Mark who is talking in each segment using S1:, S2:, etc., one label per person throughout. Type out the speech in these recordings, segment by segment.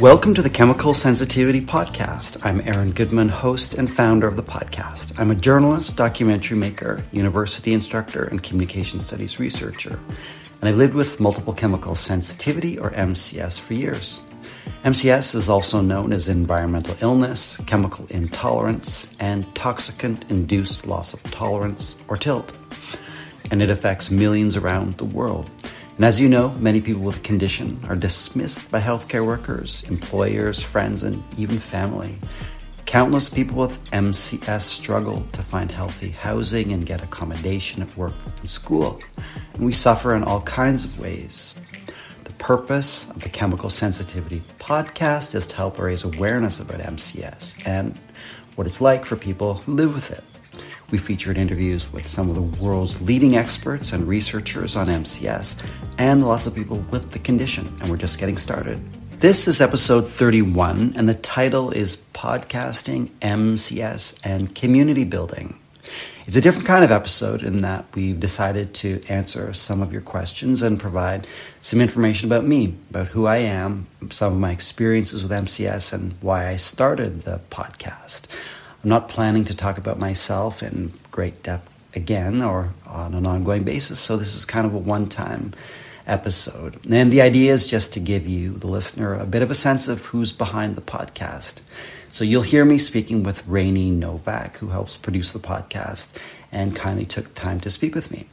S1: Welcome to the Chemical Sensitivity Podcast. I'm Aaron Goodman, host and founder of the podcast. I'm a journalist, documentary maker, university instructor, and communication studies researcher. And I've lived with multiple chemical sensitivity, or MCS, for years. MCS is also known as environmental illness, chemical intolerance, and toxicant induced loss of tolerance, or TILT. And it affects millions around the world. And as you know, many people with the condition are dismissed by healthcare workers, employers, friends, and even family. Countless people with MCS struggle to find healthy housing and get accommodation at work and school. And we suffer in all kinds of ways. The purpose of the Chemical Sensitivity podcast is to help raise awareness about MCS and what it's like for people who live with it. We featured interviews with some of the world's leading experts and researchers on MCS and lots of people with the condition, and we're just getting started. This is episode 31, and the title is Podcasting, MCS, and Community Building. It's a different kind of episode in that we've decided to answer some of your questions and provide some information about me, about who I am, some of my experiences with MCS, and why I started the podcast. I'm not planning to talk about myself in great depth again or on an ongoing basis, so this is kind of a one time episode. And the idea is just to give you, the listener, a bit of a sense of who's behind the podcast. So you'll hear me speaking with Rainey Novak, who helps produce the podcast and kindly took time to speak with me.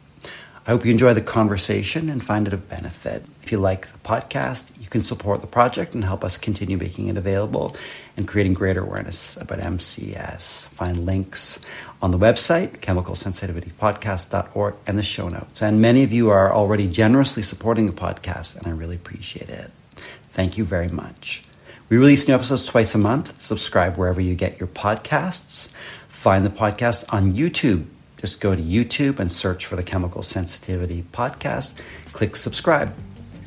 S1: I hope you enjoy the conversation and find it of benefit. If you like the podcast, you can support the project and help us continue making it available and creating greater awareness about MCS. Find links on the website, chemicalsensitivitypodcast.org, and the show notes. And many of you are already generously supporting the podcast, and I really appreciate it. Thank you very much. We release new episodes twice a month. Subscribe wherever you get your podcasts. Find the podcast on YouTube just go to YouTube and search for the Chemical Sensitivity Podcast. Click subscribe.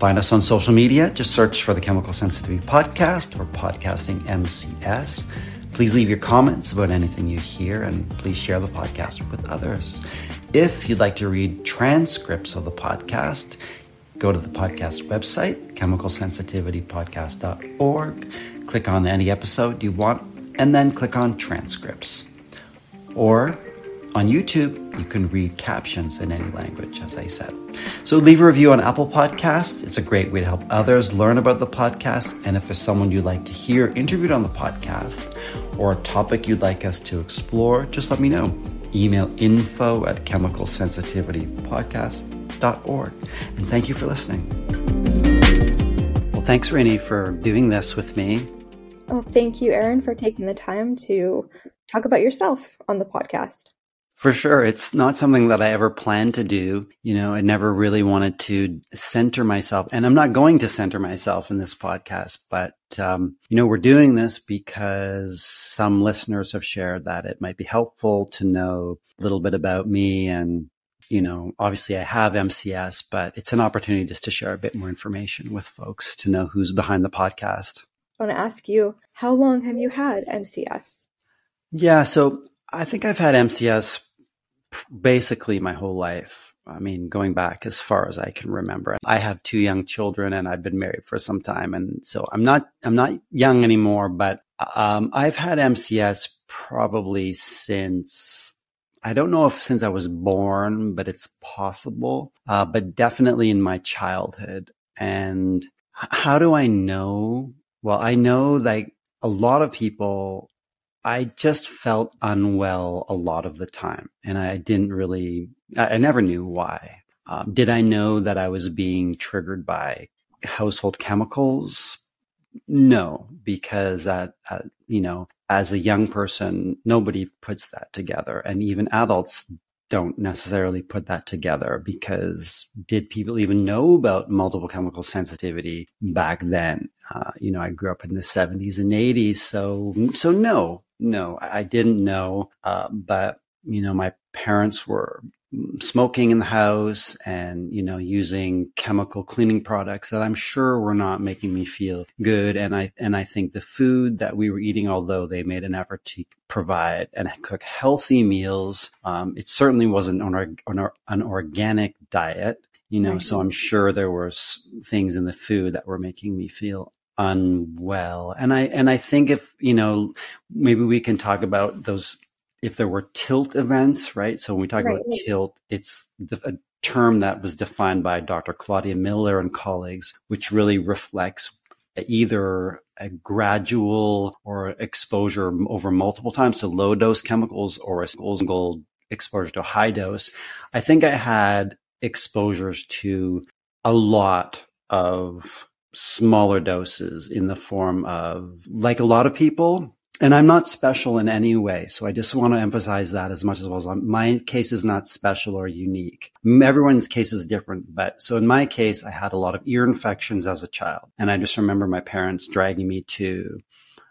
S1: Find us on social media. Just search for the Chemical Sensitivity Podcast or Podcasting MCS. Please leave your comments about anything you hear and please share the podcast with others. If you'd like to read transcripts of the podcast, go to the podcast website, chemicalsensitivitypodcast.org, click on any episode you want, and then click on transcripts. Or on YouTube, you can read captions in any language, as I said. So leave a review on Apple Podcasts. It's a great way to help others learn about the podcast. And if there's someone you'd like to hear interviewed on the podcast or a topic you'd like us to explore, just let me know. Email info at chemicalsensitivitypodcast.org. And thank you for listening. Well, thanks, Rainey, for doing this with me.
S2: Well, thank you, Aaron, for taking the time to talk about yourself on the podcast.
S1: For sure. It's not something that I ever planned to do. You know, I never really wanted to center myself and I'm not going to center myself in this podcast, but, um, you know, we're doing this because some listeners have shared that it might be helpful to know a little bit about me and, you know, obviously I have MCS, but it's an opportunity just to share a bit more information with folks to know who's behind the podcast.
S2: I want to ask you, how long have you had MCS?
S1: Yeah. So I think I've had MCS basically my whole life. I mean, going back as far as I can remember. I have two young children and I've been married for some time. And so I'm not, I'm not young anymore, but, um, I've had MCS probably since, I don't know if since I was born, but it's possible, uh, but definitely in my childhood. And how do I know? Well, I know that a lot of people I just felt unwell a lot of the time, and I didn't really, I, never knew why. Um, did I know that I was being triggered by household chemicals? No, because at, you know, as a young person, nobody puts that together, and even adults don't necessarily put that together because did people even know about multiple chemical sensitivity back then? Uh, you know, I grew up in the 70s and 80s, so so no, no, I didn't know. Uh, but you know, my parents were smoking in the house and you know using chemical cleaning products that I'm sure were not making me feel good and I and I think the food that we were eating although they made an effort to provide and cook healthy meals um, it certainly wasn't an, an, an organic diet you know, right. so I'm sure there were things in the food that were making me feel unwell. And I, and I think if, you know, maybe we can talk about those, if there were tilt events, right? So when we talk right. about tilt, it's the, a term that was defined by Dr. Claudia Miller and colleagues, which really reflects either a gradual or exposure over multiple times to low dose chemicals or a single exposure to high dose. I think I had exposures to a lot of smaller doses in the form of like a lot of people and I'm not special in any way. So I just want to emphasize that as much as possible. My case is not special or unique. Everyone's case is different. But so in my case, I had a lot of ear infections as a child. And I just remember my parents dragging me to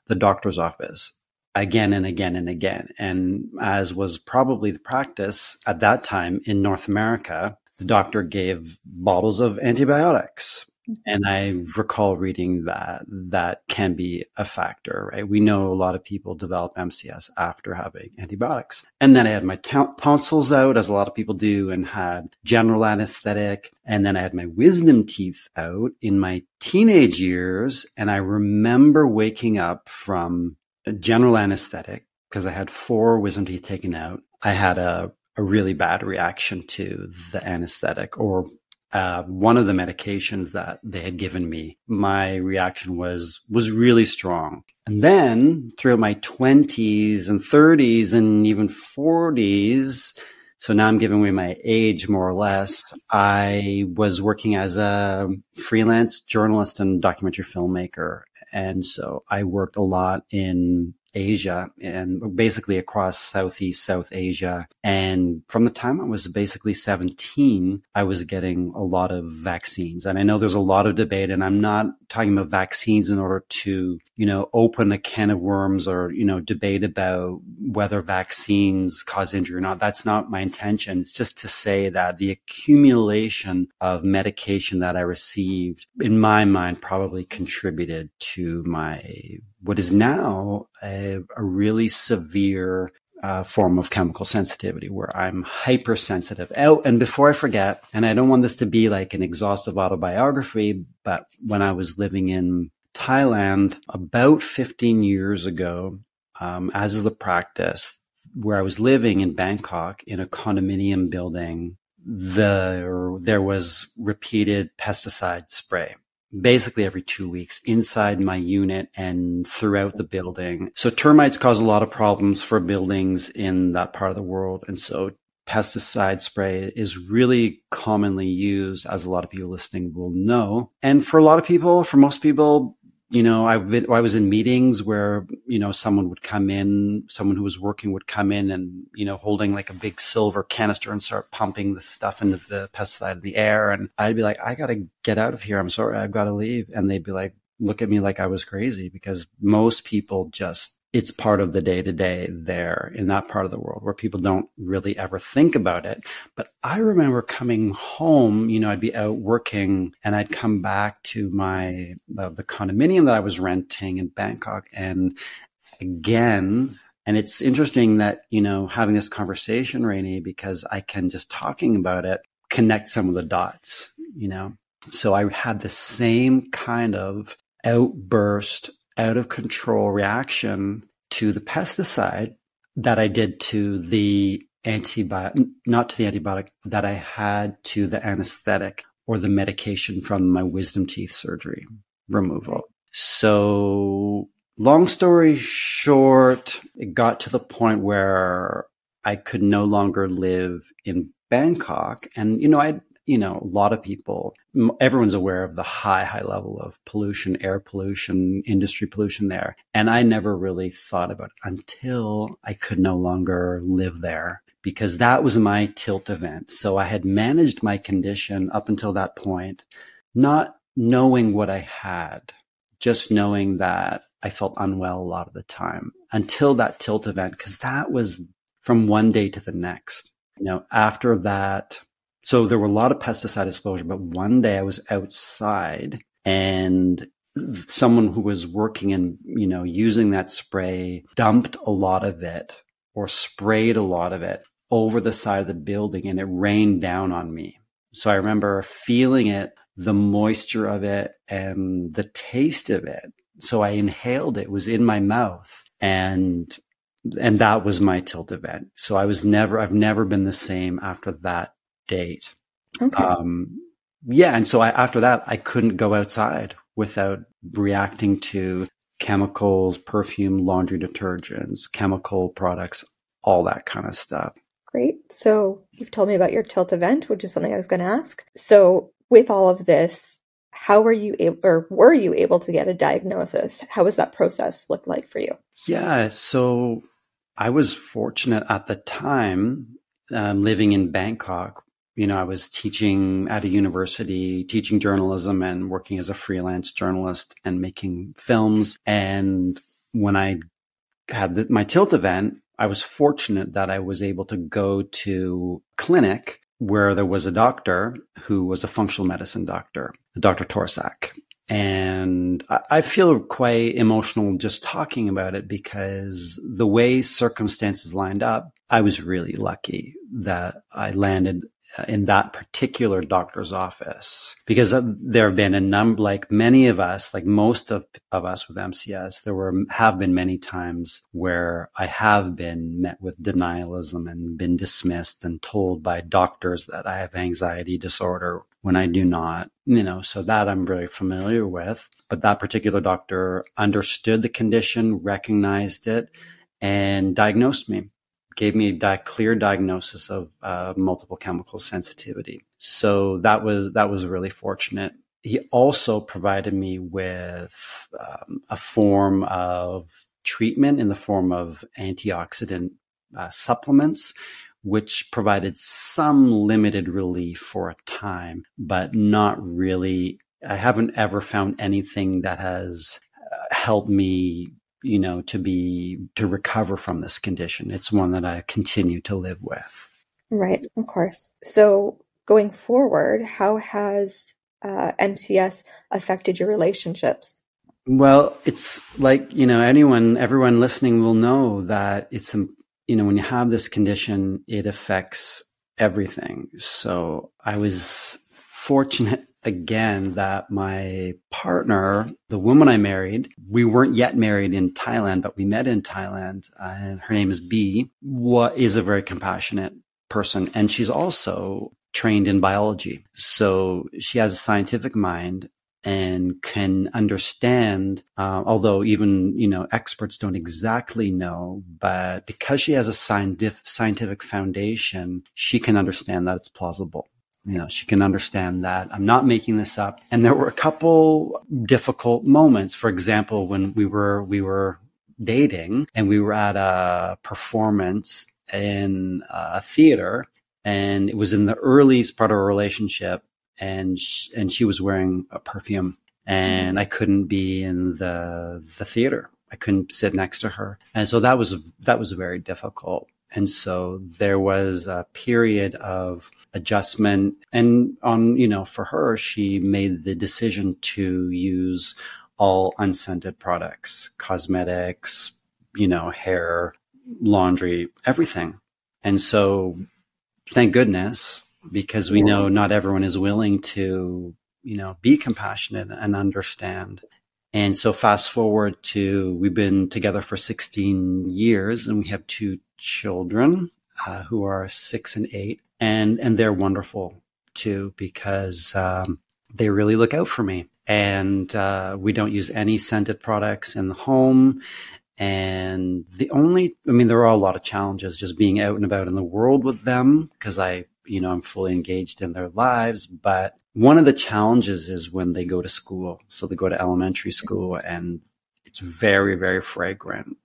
S1: the doctor's office again and again and again. And as was probably the practice at that time in North America, the doctor gave bottles of antibiotics and I recall reading that that can be a factor, right? We know a lot of people develop MCS after having antibiotics. And then I had my tonsils out, as a lot of people do, and had general anesthetic. And then I had my wisdom teeth out in my teenage years. And I remember waking up from general anesthetic because I had four wisdom teeth taken out. I had a a really bad reaction to the anesthetic or uh, one of the medications that they had given me, my reaction was was really strong. And then throughout my 20s and 30s and even 40s, so now I'm giving away my age more or less. I was working as a freelance journalist and documentary filmmaker. And so I worked a lot in Asia and basically across Southeast South Asia. And from the time I was basically 17, I was getting a lot of vaccines. And I know there's a lot of debate and I'm not talking about vaccines in order to, you know, open a can of worms or, you know, debate about whether vaccines cause injury or not. That's not my intention. It's just to say that the accumulation of medication that I received in my mind probably contributed to my what is now a, a really severe uh, form of chemical sensitivity where I'm hypersensitive. Oh, and before I forget, and I don't want this to be like an exhaustive autobiography, but when I was living in Thailand about 15 years ago, um, as is the practice, where I was living in Bangkok in a condominium building, the, there was repeated pesticide spray basically every two weeks inside my unit and throughout the building. So termites cause a lot of problems for buildings in that part of the world. And so pesticide spray is really commonly used, as a lot of people listening will know. And for a lot of people, for most people, you know, I've been, I was in meetings where, you know, someone would come in, someone who was working would come in and, you know, holding like a big silver canister and start pumping the stuff into the pesticide in the air. And I'd be like, I got to get out of here. I'm sorry. I've got to leave. And they'd be like, look at me like I was crazy because most people just it's part of the day to day there in that part of the world where people don't really ever think about it. But I remember coming home, you know, I'd be out working and I'd come back to my, the, the condominium that I was renting in Bangkok. And again, and it's interesting that, you know, having this conversation, Rainey, because I can just talking about it connect some of the dots, you know? So I had the same kind of outburst out of control reaction to the pesticide that I did to the antibiotic, not to the antibiotic, that I had to the anesthetic or the medication from my wisdom teeth surgery removal. So long story short, it got to the point where I could no longer live in Bangkok. And, you know, I you know, a lot of people, everyone's aware of the high, high level of pollution, air pollution, industry pollution there. And I never really thought about it until I could no longer live there because that was my tilt event. So I had managed my condition up until that point, not knowing what I had, just knowing that I felt unwell a lot of the time until that tilt event, because that was from one day to the next. You know, after that, so there were a lot of pesticide exposure, but one day I was outside and someone who was working and, you know, using that spray dumped a lot of it or sprayed a lot of it over the side of the building and it rained down on me. So I remember feeling it, the moisture of it and the taste of it. So I inhaled it, it was in my mouth and and that was my tilt event. So I was never I've never been the same after that date. Okay. Um, yeah, and so I, after that I couldn't go outside without reacting to chemicals, perfume, laundry detergents, chemical products, all that kind of stuff.
S2: Great. So you've told me about your tilt event, which is something I was going to ask. So with all of this, how were you able or were you able to get a diagnosis? How was that process look like for you?
S1: Yeah, so I was fortunate at the time um, living in Bangkok. You know, I was teaching at a university, teaching journalism and working as a freelance journalist and making films. And when I had the, my tilt event, I was fortunate that I was able to go to clinic where there was a doctor who was a functional medicine doctor, Dr. Torsak. And I feel quite emotional just talking about it because the way circumstances lined up, I was really lucky that I landed Uh, in that particular doctor's office. Because uh, there have been a number like many of us like most of, of us with mcs there were have been many times where i have been met with denialism and been dismissed and told by doctors that i have anxiety disorder when i do not you know so that i'm very familiar with. But that particular doctor understood the condition recognized it and diagnosed me gave me a clear diagnosis of uh, multiple chemical sensitivity. So that was that was really fortunate. He also provided me with um, a form of treatment in the form of antioxidant uh, supplements, which provided some limited relief for a time, but not really. I haven't ever found anything that has uh, helped me you know, to be, to recover from this condition. It's one that I continue to live with.
S2: Right, of course. So going forward, how has uh, MCS affected your relationships?
S1: Well, it's like, you know, anyone, everyone listening will know that it's, you know, when you have this condition, it affects everything. So I was fortunate again that my partner, the woman I married, we weren't yet married in Thailand, but we met in Thailand, uh, and her name is B. What is a very compassionate person, and she's also trained in biology, so she has a scientific mind and can understand uh, although even you know experts don't exactly know but because she has a scientific scientific foundation she can understand that it's plausible you know, she can understand that. I'm not making this up. And there were a couple difficult moments. For example, when we were, we were dating and we were at a performance in a theater and it was in the earliest part of our relationship and she, and she was wearing a perfume and I couldn't be in the the theater. I couldn't sit next to her. And so that was that was very difficult. And so there was a period of adjustment. And on, you know, for her, she made the decision to use all unscented products, cosmetics, you know, hair, laundry, everything. And so thank goodness, because we know not everyone is willing to, you know, be compassionate and understand. And so fast forward to we've been together for 16 years and we have two children uh, who are six and eight, and and they're wonderful too because um, they really look out for me. And uh, we don't use any scented products in the home. And the only, I mean, there are a lot of challenges just being out and about in the world with them because I, you know, I'm fully engaged in their lives. But one of the challenges is when they go to school. So they go to elementary school and it's very, very fragrant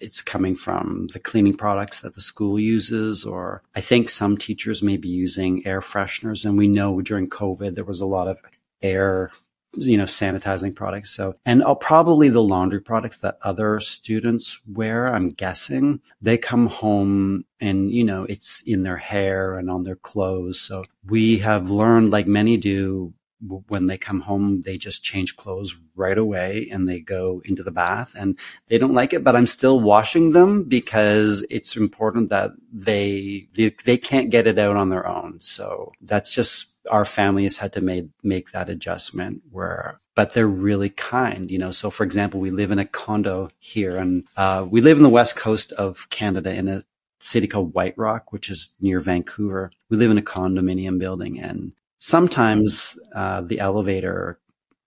S1: it's coming from the cleaning products that the school uses, or I think some teachers may be using air fresheners. And we know during COVID, there was a lot of air, you know, sanitizing products. So, and I'll probably the laundry products that other students wear, I'm guessing they come home and, you know, it's in their hair and on their clothes. So we have learned, like many do, when they come home, they just change clothes right away and they go into the bath and they don't like it, but I'm still washing them because it's important that they, they, they can't get it out on their own. So that's just our family has had to make make that adjustment where but they're really kind you know so for example we live in a condo here and uh, we live in the west coast of canada in a city called white rock which is near vancouver we live in a condominium building and sometimes uh, the elevator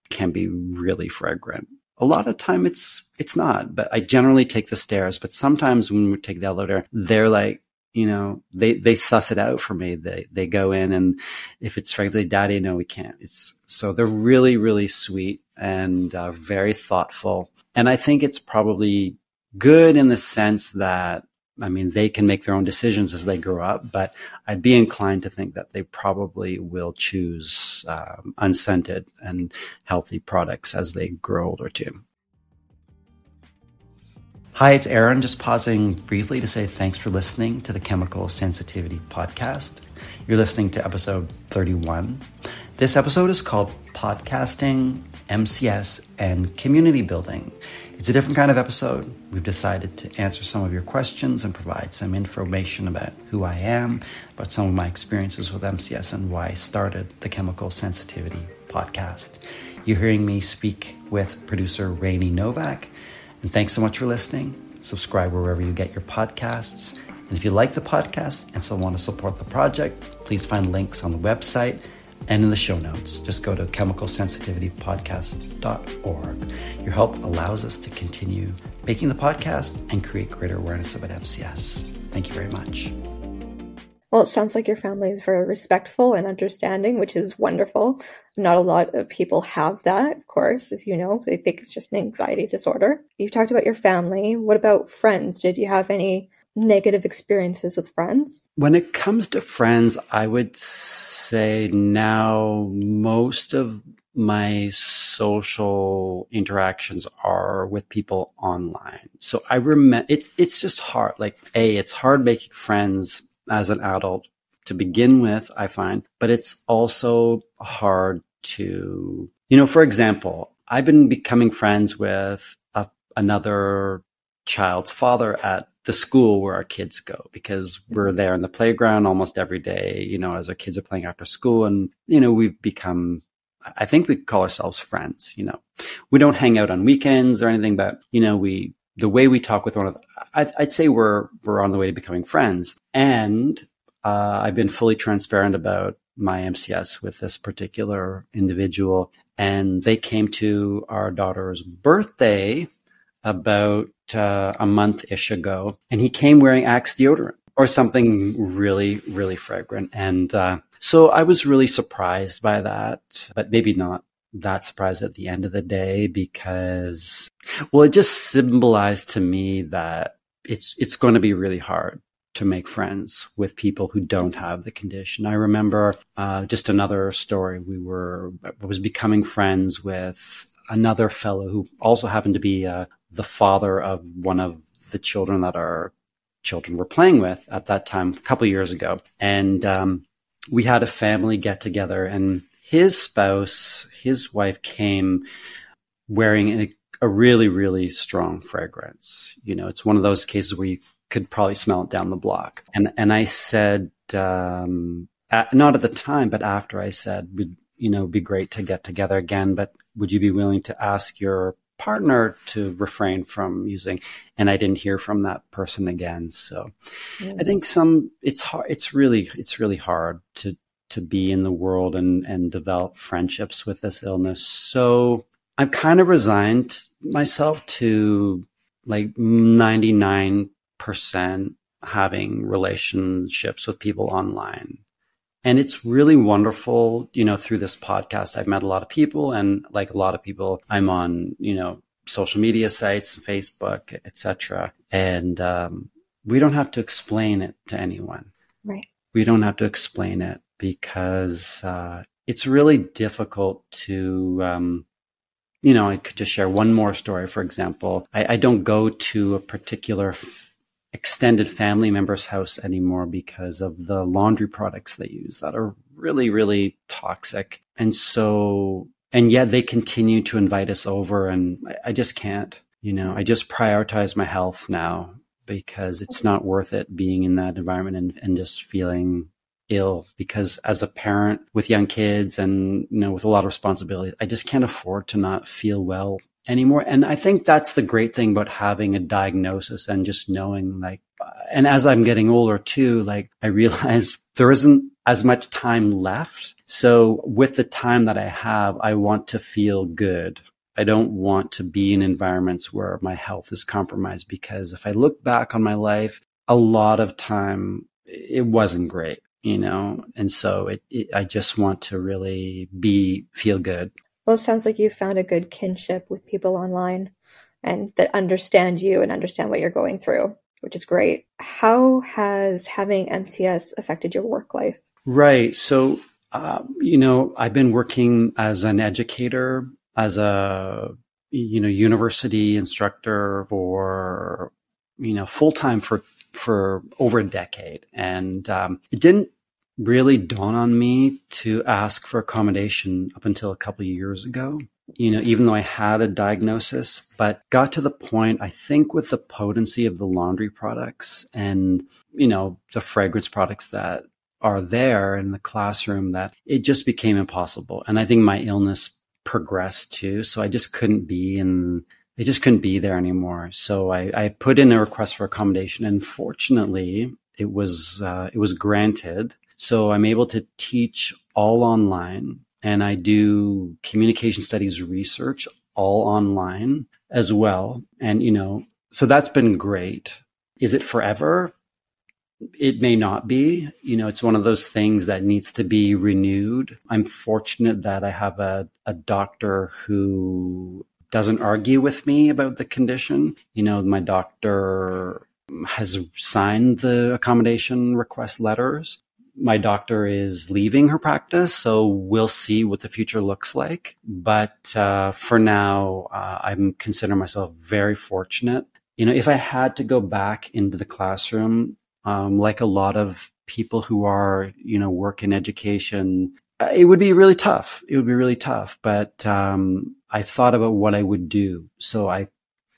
S1: can be really fragrant a lot of time it's it's not but i generally take the stairs but sometimes when we take the elevator they're like you know, they, they suss it out for me. They, they go in and if it's frankly, daddy, no, we can't. It's so they're really, really sweet and uh, very thoughtful. And I think it's probably good in the sense that, I mean, they can make their own decisions as they grow up, but I'd be inclined to think that they probably will choose um, unscented and healthy products as they grow older too. Hi, it's Aaron, just pausing briefly to say thanks for listening to the Chemical Sensitivity Podcast. You're listening to episode 31. This episode is called Podcasting, MCS, and Community Building. It's a different kind of episode. We've decided to answer some of your questions and provide some information about who I am, about some of my experiences with MCS, and why I started the Chemical Sensitivity Podcast. You're hearing me speak with producer Rainey Novak and thanks so much for listening. Subscribe wherever you get your podcasts. And if you like the podcast and still want to support the project, please find links on the website and in the show notes. Just go to chemicalsensitivitypodcast.org. Your help allows us to continue making the podcast and create greater awareness about MCS. Thank you very much.
S2: Well, it sounds like your family is very respectful and understanding, which is wonderful. Not a lot of people have that, of course, as you know. They think it's just an anxiety disorder. You've talked about your family. What about friends? Did you have any negative experiences with friends?
S1: When it comes to friends, I would say now most of my social interactions are with people online. So I remember it, it's just hard. Like, A, it's hard making friends as an adult to begin with, I find, but it's also hard to, you know, for example, I've been becoming friends with a, another child's father at the school where our kids go because we're there in the playground almost every day, you know, as our kids are playing after school. And, you know, we've become, I think we call ourselves friends, you know, we don't hang out on weekends or anything, but, you know, we, the way we talk with one another, I'd, I'd say we're we're on the way to becoming friends. And uh, I've been fully transparent about my MCS with this particular individual, and they came to our daughter's birthday about uh, a month ish ago, and he came wearing Axe deodorant or something really really fragrant, and uh, so I was really surprised by that, but maybe not that surprised at the end of the day because, well, it just symbolized to me that it's it's going to be really hard to make friends with people who don't have the condition. I remember uh, just another story. We were I was becoming friends with another fellow who also happened to be uh, the father of one of the children that our children were playing with at that time, a couple years ago, and um, we had a family get together and his spouse, his wife came wearing a, a really, really strong fragrance. You know, it's one of those cases where you could probably smell it down the block. And and I said, um, at, not at the time, but after I said, would you know, be great to get together again, but would you be willing to ask your partner to refrain from using? And I didn't hear from that person again. So mm. I think some it's hard. It's really it's really hard to to be in the world and and develop friendships with this illness. So I've kind of resigned myself to like 99% having relationships with people online. And it's really wonderful, you know, through this podcast, I've met a lot of people and like a lot of people, I'm on, you know, social media sites, Facebook, etc. And um, we don't have to explain it to anyone.
S2: Right.
S1: We don't have to explain it because uh, it's really difficult to, um, you know, I could just share one more story. For example, I, I don't go to a particular f- extended family member's house anymore because of the laundry products they use that are really, really toxic. And so, and yet they continue to invite us over, and I, I just can't. You know, I just prioritize my health now because it's not worth it being in that environment and, and just feeling ill because as a parent with young kids and you know with a lot of responsibility i just can't afford to not feel well anymore. And i think that's the great thing about having a diagnosis and just knowing like and as i'm getting older too like i realize there isn't as much time left. So with the time that i have i want to feel good. I don't want to be in environments where my health is compromised because if I look back on my life, a lot of time it wasn't great, you know, and so it, it, I just want to really be feel good.
S2: Well, it sounds like you've found a good kinship with people online and that understand you and understand what you're going through, which is great. How has having MCS affected your work life?
S1: Right. So, uh, you know, I've been working as an educator, as a you know university instructor for you know full time for for over a decade, and um, it didn't really dawn on me to ask for accommodation up until a couple years ago. You know, even though I had a diagnosis, but got to the point, I think, with the potency of the laundry products and, you know, the fragrance products that are there in the classroom that it just became impossible. And I think my illness progressed too. So I just couldn't be in they just couldn't be there anymore. So I, I put in a request for accommodation, and fortunately, it was uh, it was granted. So I'm able to teach all online, and I do communication studies research all online as well. And you know, so that's been great. Is it forever? It may not be. You know, it's one of those things that needs to be renewed. I'm fortunate that I have a, a doctor who doesn't argue with me about the condition. You know, my doctor has signed the accommodation request letters. My doctor is leaving her practice, so we'll see what the future looks like. But uh, for now, uh, I'm considering myself very fortunate. You know, if I had to go back into the classroom, um, like a lot of people who are, you know, work in education, uh, it would be really tough. It would be really tough. But um, I thought about what I would do. So I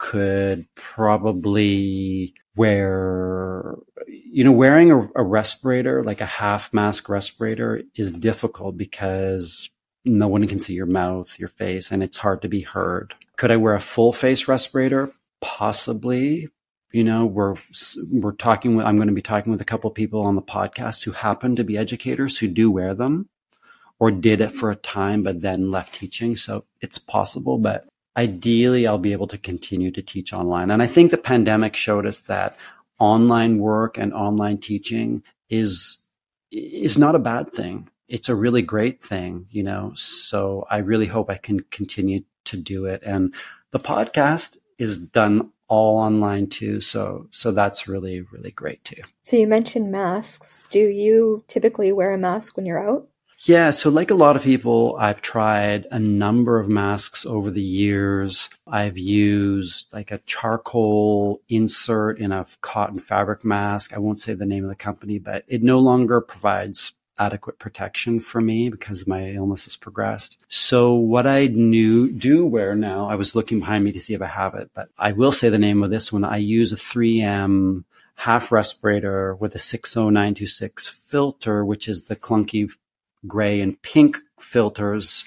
S1: could probably wear, you know, wearing a, a respirator, like a half mask respirator is difficult because no one can see your mouth, your face, and it's hard to be heard. Could I wear a full face respirator? Possibly. You know, we're we're talking with. I'm going to be talking with a couple people on the podcast who happen to be educators who do wear them or did it for a time, but then left teaching. So it's possible, but ideally I'll be able to continue to teach online. And I think the pandemic showed us that online work and online teaching is, is not a bad thing. It's a really great thing, you know? So I really hope I can continue to do it. And the podcast is done all online too. So, so that's really, really great too.
S2: So you mentioned masks. Do you typically wear a mask when you're out?
S1: Yeah, so like a lot of people, I've tried a number of masks over the years. I've used like a charcoal insert in a cotton fabric mask. I won't say the name of the company, but it no longer provides adequate protection for me because my illness has progressed. So what I knew do wear now, I was looking behind me to see if I have it, but I will say the name of this one. I use a 3M half respirator with a 60926 filter, which is the clunky gray and pink filters.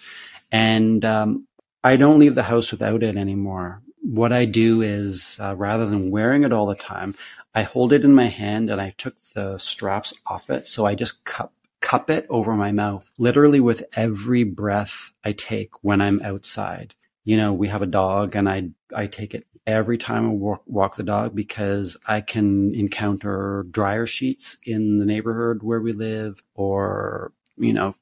S1: And um, I don't leave the house without it anymore. What I do is uh, rather than wearing it all the time, I hold it in my hand and I took the straps off it. So I just cup, cup it over my mouth, literally with every breath I take when I'm outside. You know, we have a dog and I, I take it every time I walk, walk the dog because I can encounter dryer sheets in the neighborhood where we live or you know,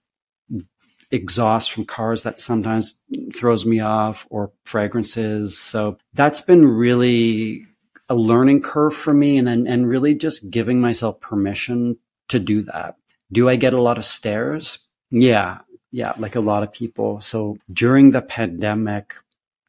S1: exhaust from cars that sometimes throws me off or fragrances. So that's been really a learning curve for me and then, and really just giving myself permission to do that. Do I get a lot of stares? Yeah. Yeah. Like a lot of people. So during the pandemic,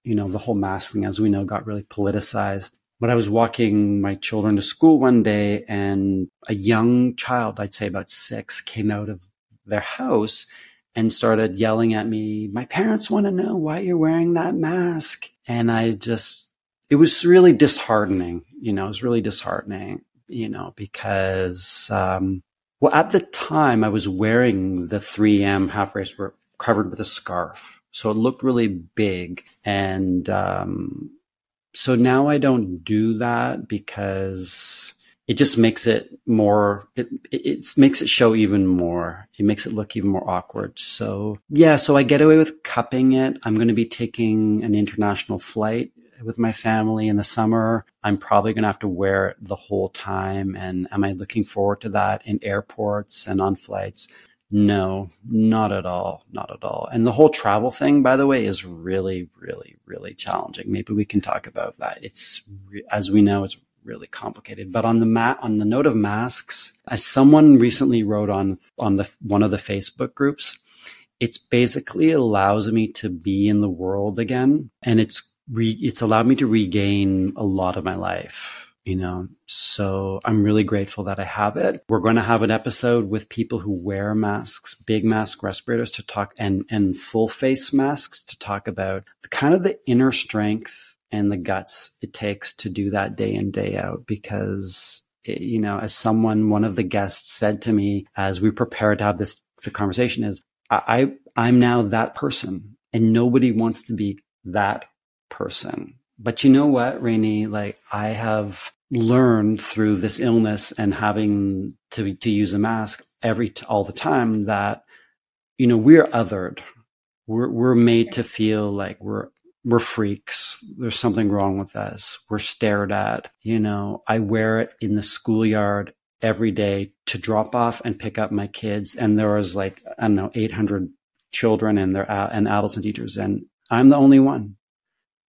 S1: you know, the whole mask thing, as we know, got really politicized. But I was walking my children to school one day and a young child, I'd say about six, came out of their house and started yelling at me, my parents want to know why you're wearing that mask. And I just, it was really disheartening, you know, it was really disheartening, you know, because, um, Well, at the time, I was wearing the 3M half face covered with a scarf. So it looked really big. And um, so now I don't do that because it just makes it more it, it makes it show even more. It makes it look even more awkward. So yeah so i get away with cupping it. I'm going to be taking an international flight with my family in the summer. I'm probably going to have to wear it the whole time. And am i looking forward to that in airports and on flights? No not at all not at all. And the whole travel thing by the way is really really really challenging. Maybe we can talk about that. It's as we know it's really complicated. But on the mat, on the note of masks, as someone recently wrote on on the one of the Facebook groups, it's basically allows me to be in the world again, and it's re, it's allowed me to regain a lot of my life. You know, so I'm really grateful that I have it. We're going to have an episode with people who wear masks, big mask respirators to talk and, and full face masks to talk about the kind of the inner strength and the guts it takes to do that day in day out because you know as someone one of the guests said to me as we prepared to have this conversation is I, I i'm now that person and nobody wants to be that person. But you know what rainey? Like i have learned through this illness and having to to use a mask every all the time that you know we're othered. We're we're made to feel like we're we're freaks. There's something wrong with us. We're stared at. You know, I wear it in the schoolyard every day to drop off and pick up my kids. And there was like, I don't know, 800 children and their and adults and teachers. And I'm the only one.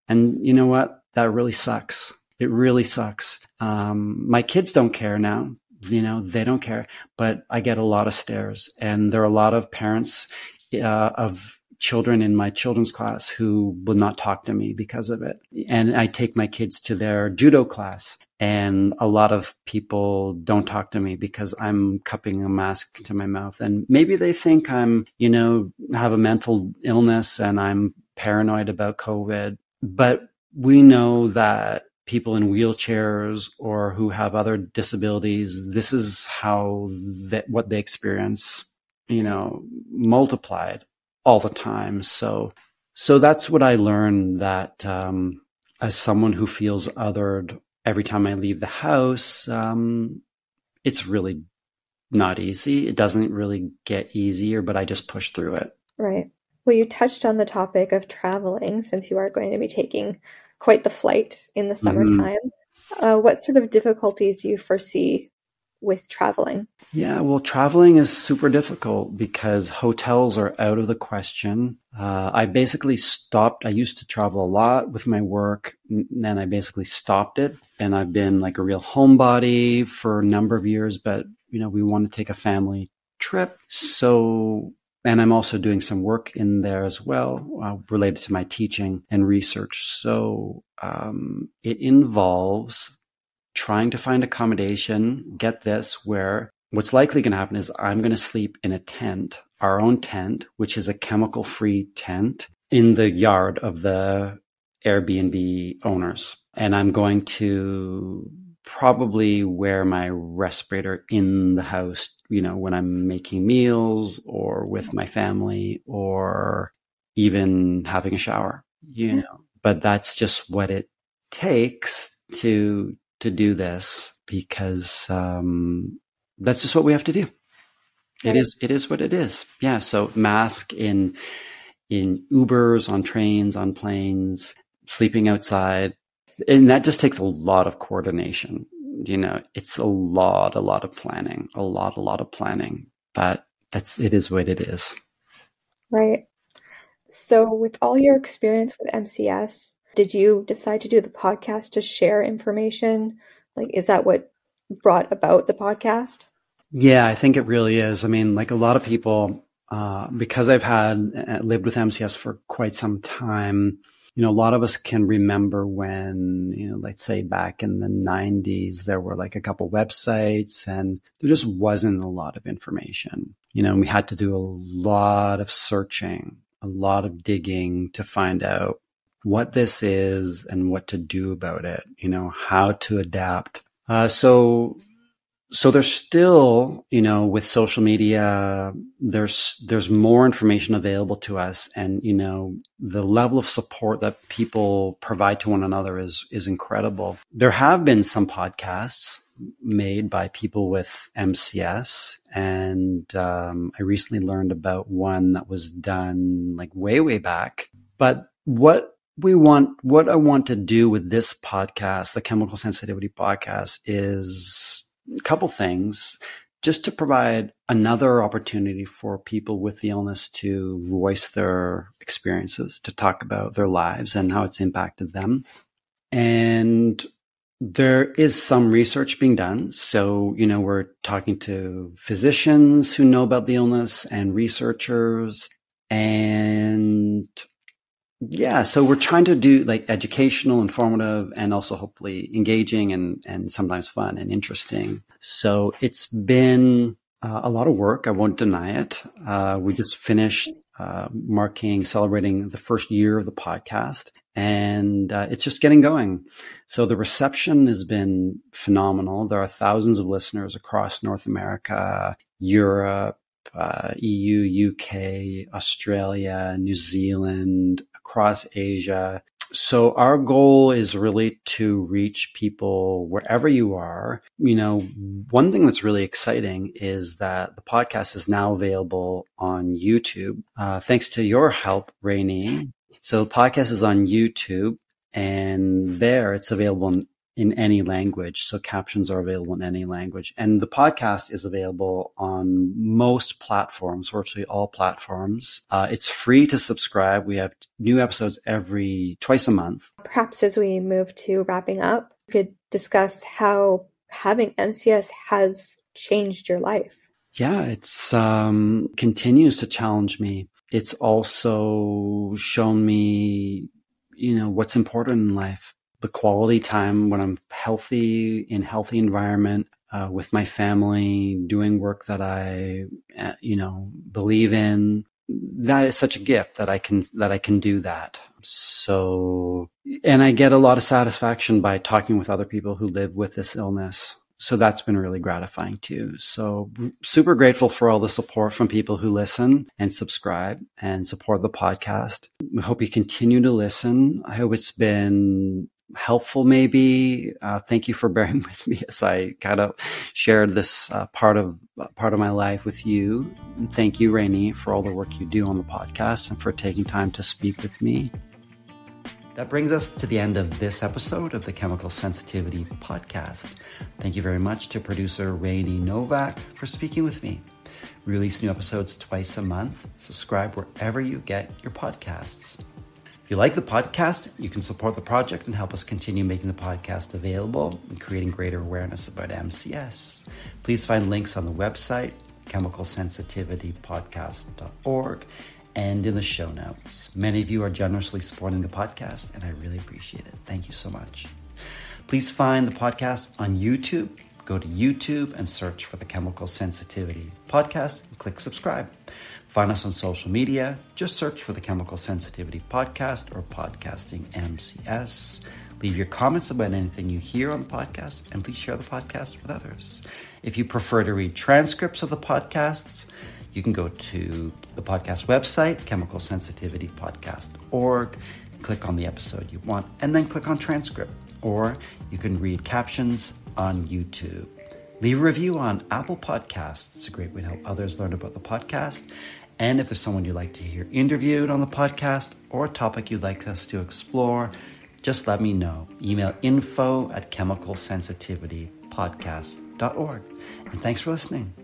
S1: And you know what? That really sucks. It really sucks. Um, my kids don't care now. You know, they don't care, but I get a lot of stares and there are a lot of parents uh, of children in my children's class who will not talk to me because of it. And I take my kids to their judo class and a lot of people don't talk to me because I'm cupping a mask to my mouth. And maybe they think I'm, you know, have a mental illness and I'm paranoid about COVID. But we know that people in wheelchairs or who have other disabilities, this is how that what they experience, you know, multiplied all the time. So, so that's what I learned that um, as someone who feels othered every time I leave the house, um, it's really not easy. It doesn't really get easier, but I just push through it.
S2: Right. Well, you touched on the topic of traveling since you are going to be taking quite the flight in the mm-hmm. summertime. Mm-hmm. Uh, what sort of difficulties do you foresee with traveling?
S1: Yeah, well, traveling is super difficult because hotels are out of the question. Uh, I basically stopped. I used to travel a lot with my work, and then I basically stopped it. And I've been like a real homebody for a number of years, but you know, we want to take a family trip. So, and I'm also doing some work in there as well, uh, related to my teaching and research. So, um, it involves trying to find accommodation, get this, where what's likely going to happen is I'm going to sleep in a tent, our own tent, which is a chemical free tent in the yard of the Airbnb owners. And I'm going to probably wear my respirator in the house, you know, when I'm making meals or with my family or even having a shower, you hmm. know. But that's just what it takes to to do this because um, that's just what we have to do. It is it is what it is. Yeah. So mask in in Ubers, on trains, on planes, sleeping outside, and that just takes a lot of coordination. You know, it's a lot, a lot of planning, a lot, a lot of planning. But that's it is what it is.
S2: Right. So, with all your experience with MCS, did you decide to do the podcast to share information? Like, is that what brought about the podcast?
S1: Yeah, I think it really is. I mean, like a lot of people, uh, because I've had uh, lived with MCS for quite some time, you know, a lot of us can remember when, you know, let's say back in the 90s, there were like a couple websites and there just wasn't a lot of information. You know, we had to do a lot of searching, a lot of digging to find out what this is and what to do about it, you know, how to adapt. Uh, so so there's still, you know, with social media, there's, there's more information available to us. And, you know, the level of support that people provide to one another is, is incredible. There have been some podcasts made by people with MCS. And, um, I recently learned about one that was done like way, way back. But what we want, what I want to do with this podcast, the chemical sensitivity podcast is a couple things just to provide another opportunity for people with the illness to voice their experiences, to talk about their lives and how it's impacted them. And there is some research being done. So, you know, we're talking to physicians who know about the illness and researchers and yeah, so we're trying to do like educational, informative, and also hopefully engaging and and sometimes fun and interesting. So it's been uh, a lot of work. I won't deny it. Uh, we just finished uh, marking, celebrating the first year of the podcast, and uh, it's just getting going. So the reception has been phenomenal. There are thousands of listeners across North America, Europe, uh, EU, UK, Australia, New Zealand, across Asia. So our goal is really to reach people wherever you are. You know, one thing that's really exciting is that the podcast is now available on YouTube. Uh, thanks to your help, Rainey. So the podcast is on YouTube and there it's available in any language. So captions are available in any language. And the podcast is available on most platforms, virtually all platforms. Uh, it's free to subscribe. We have new episodes every twice a month.
S2: Perhaps as we move to wrapping up, we could discuss how having MCS has changed your life.
S1: Yeah, it's um, continues to challenge me. It's also shown me, you know, what's important in life the quality time when I'm healthy in healthy environment uh, with my family, doing work that I, uh, you know, believe in. That is such a gift that I can that I can do that. So, and I get a lot of satisfaction by talking with other people who live with this illness so that's been really gratifying too. So super grateful for all the support from people who listen and subscribe and support the podcast. We hope you continue to listen. I hope it's been helpful maybe. Uh, thank you for bearing with me as i kind of shared this uh, part of uh, part of my life with you. And thank you rainey for all the work you do on the podcast and for taking time to speak with me. That brings us to the end of this episode of the chemical sensitivity podcast. Thank you very much to producer rainey novak for speaking with me. We release new episodes twice a month. Subscribe wherever you get your podcasts if you like the podcast, you can support the project and help us continue making the podcast available and creating greater awareness about MCS. Please find links on the website, chemicalsensitivitypodcast.org, and in the show notes. Many of you are generously supporting the podcast, and I really appreciate it. Thank you so much. Please find the podcast on YouTube. Go to YouTube and search for the Chemical Sensitivity Podcast and click subscribe. Find us on social media. Just search for the Chemical Sensitivity Podcast or Podcasting MCS. Leave your comments about anything you hear on the podcast and please share the podcast with others. If you prefer to read transcripts of the podcasts, you can go to the podcast website, chemicalsensitivitypodcast.org, click on the episode you want, and then click on transcript. Or you can read captions on YouTube. Leave a review on Apple Podcasts. It's a great way to help others learn about the podcast. And if there's someone you'd like to hear interviewed on the podcast or a topic you'd like us to explore, just let me know. Email info at chemicalsensitivitypodcast.org. And thanks for listening.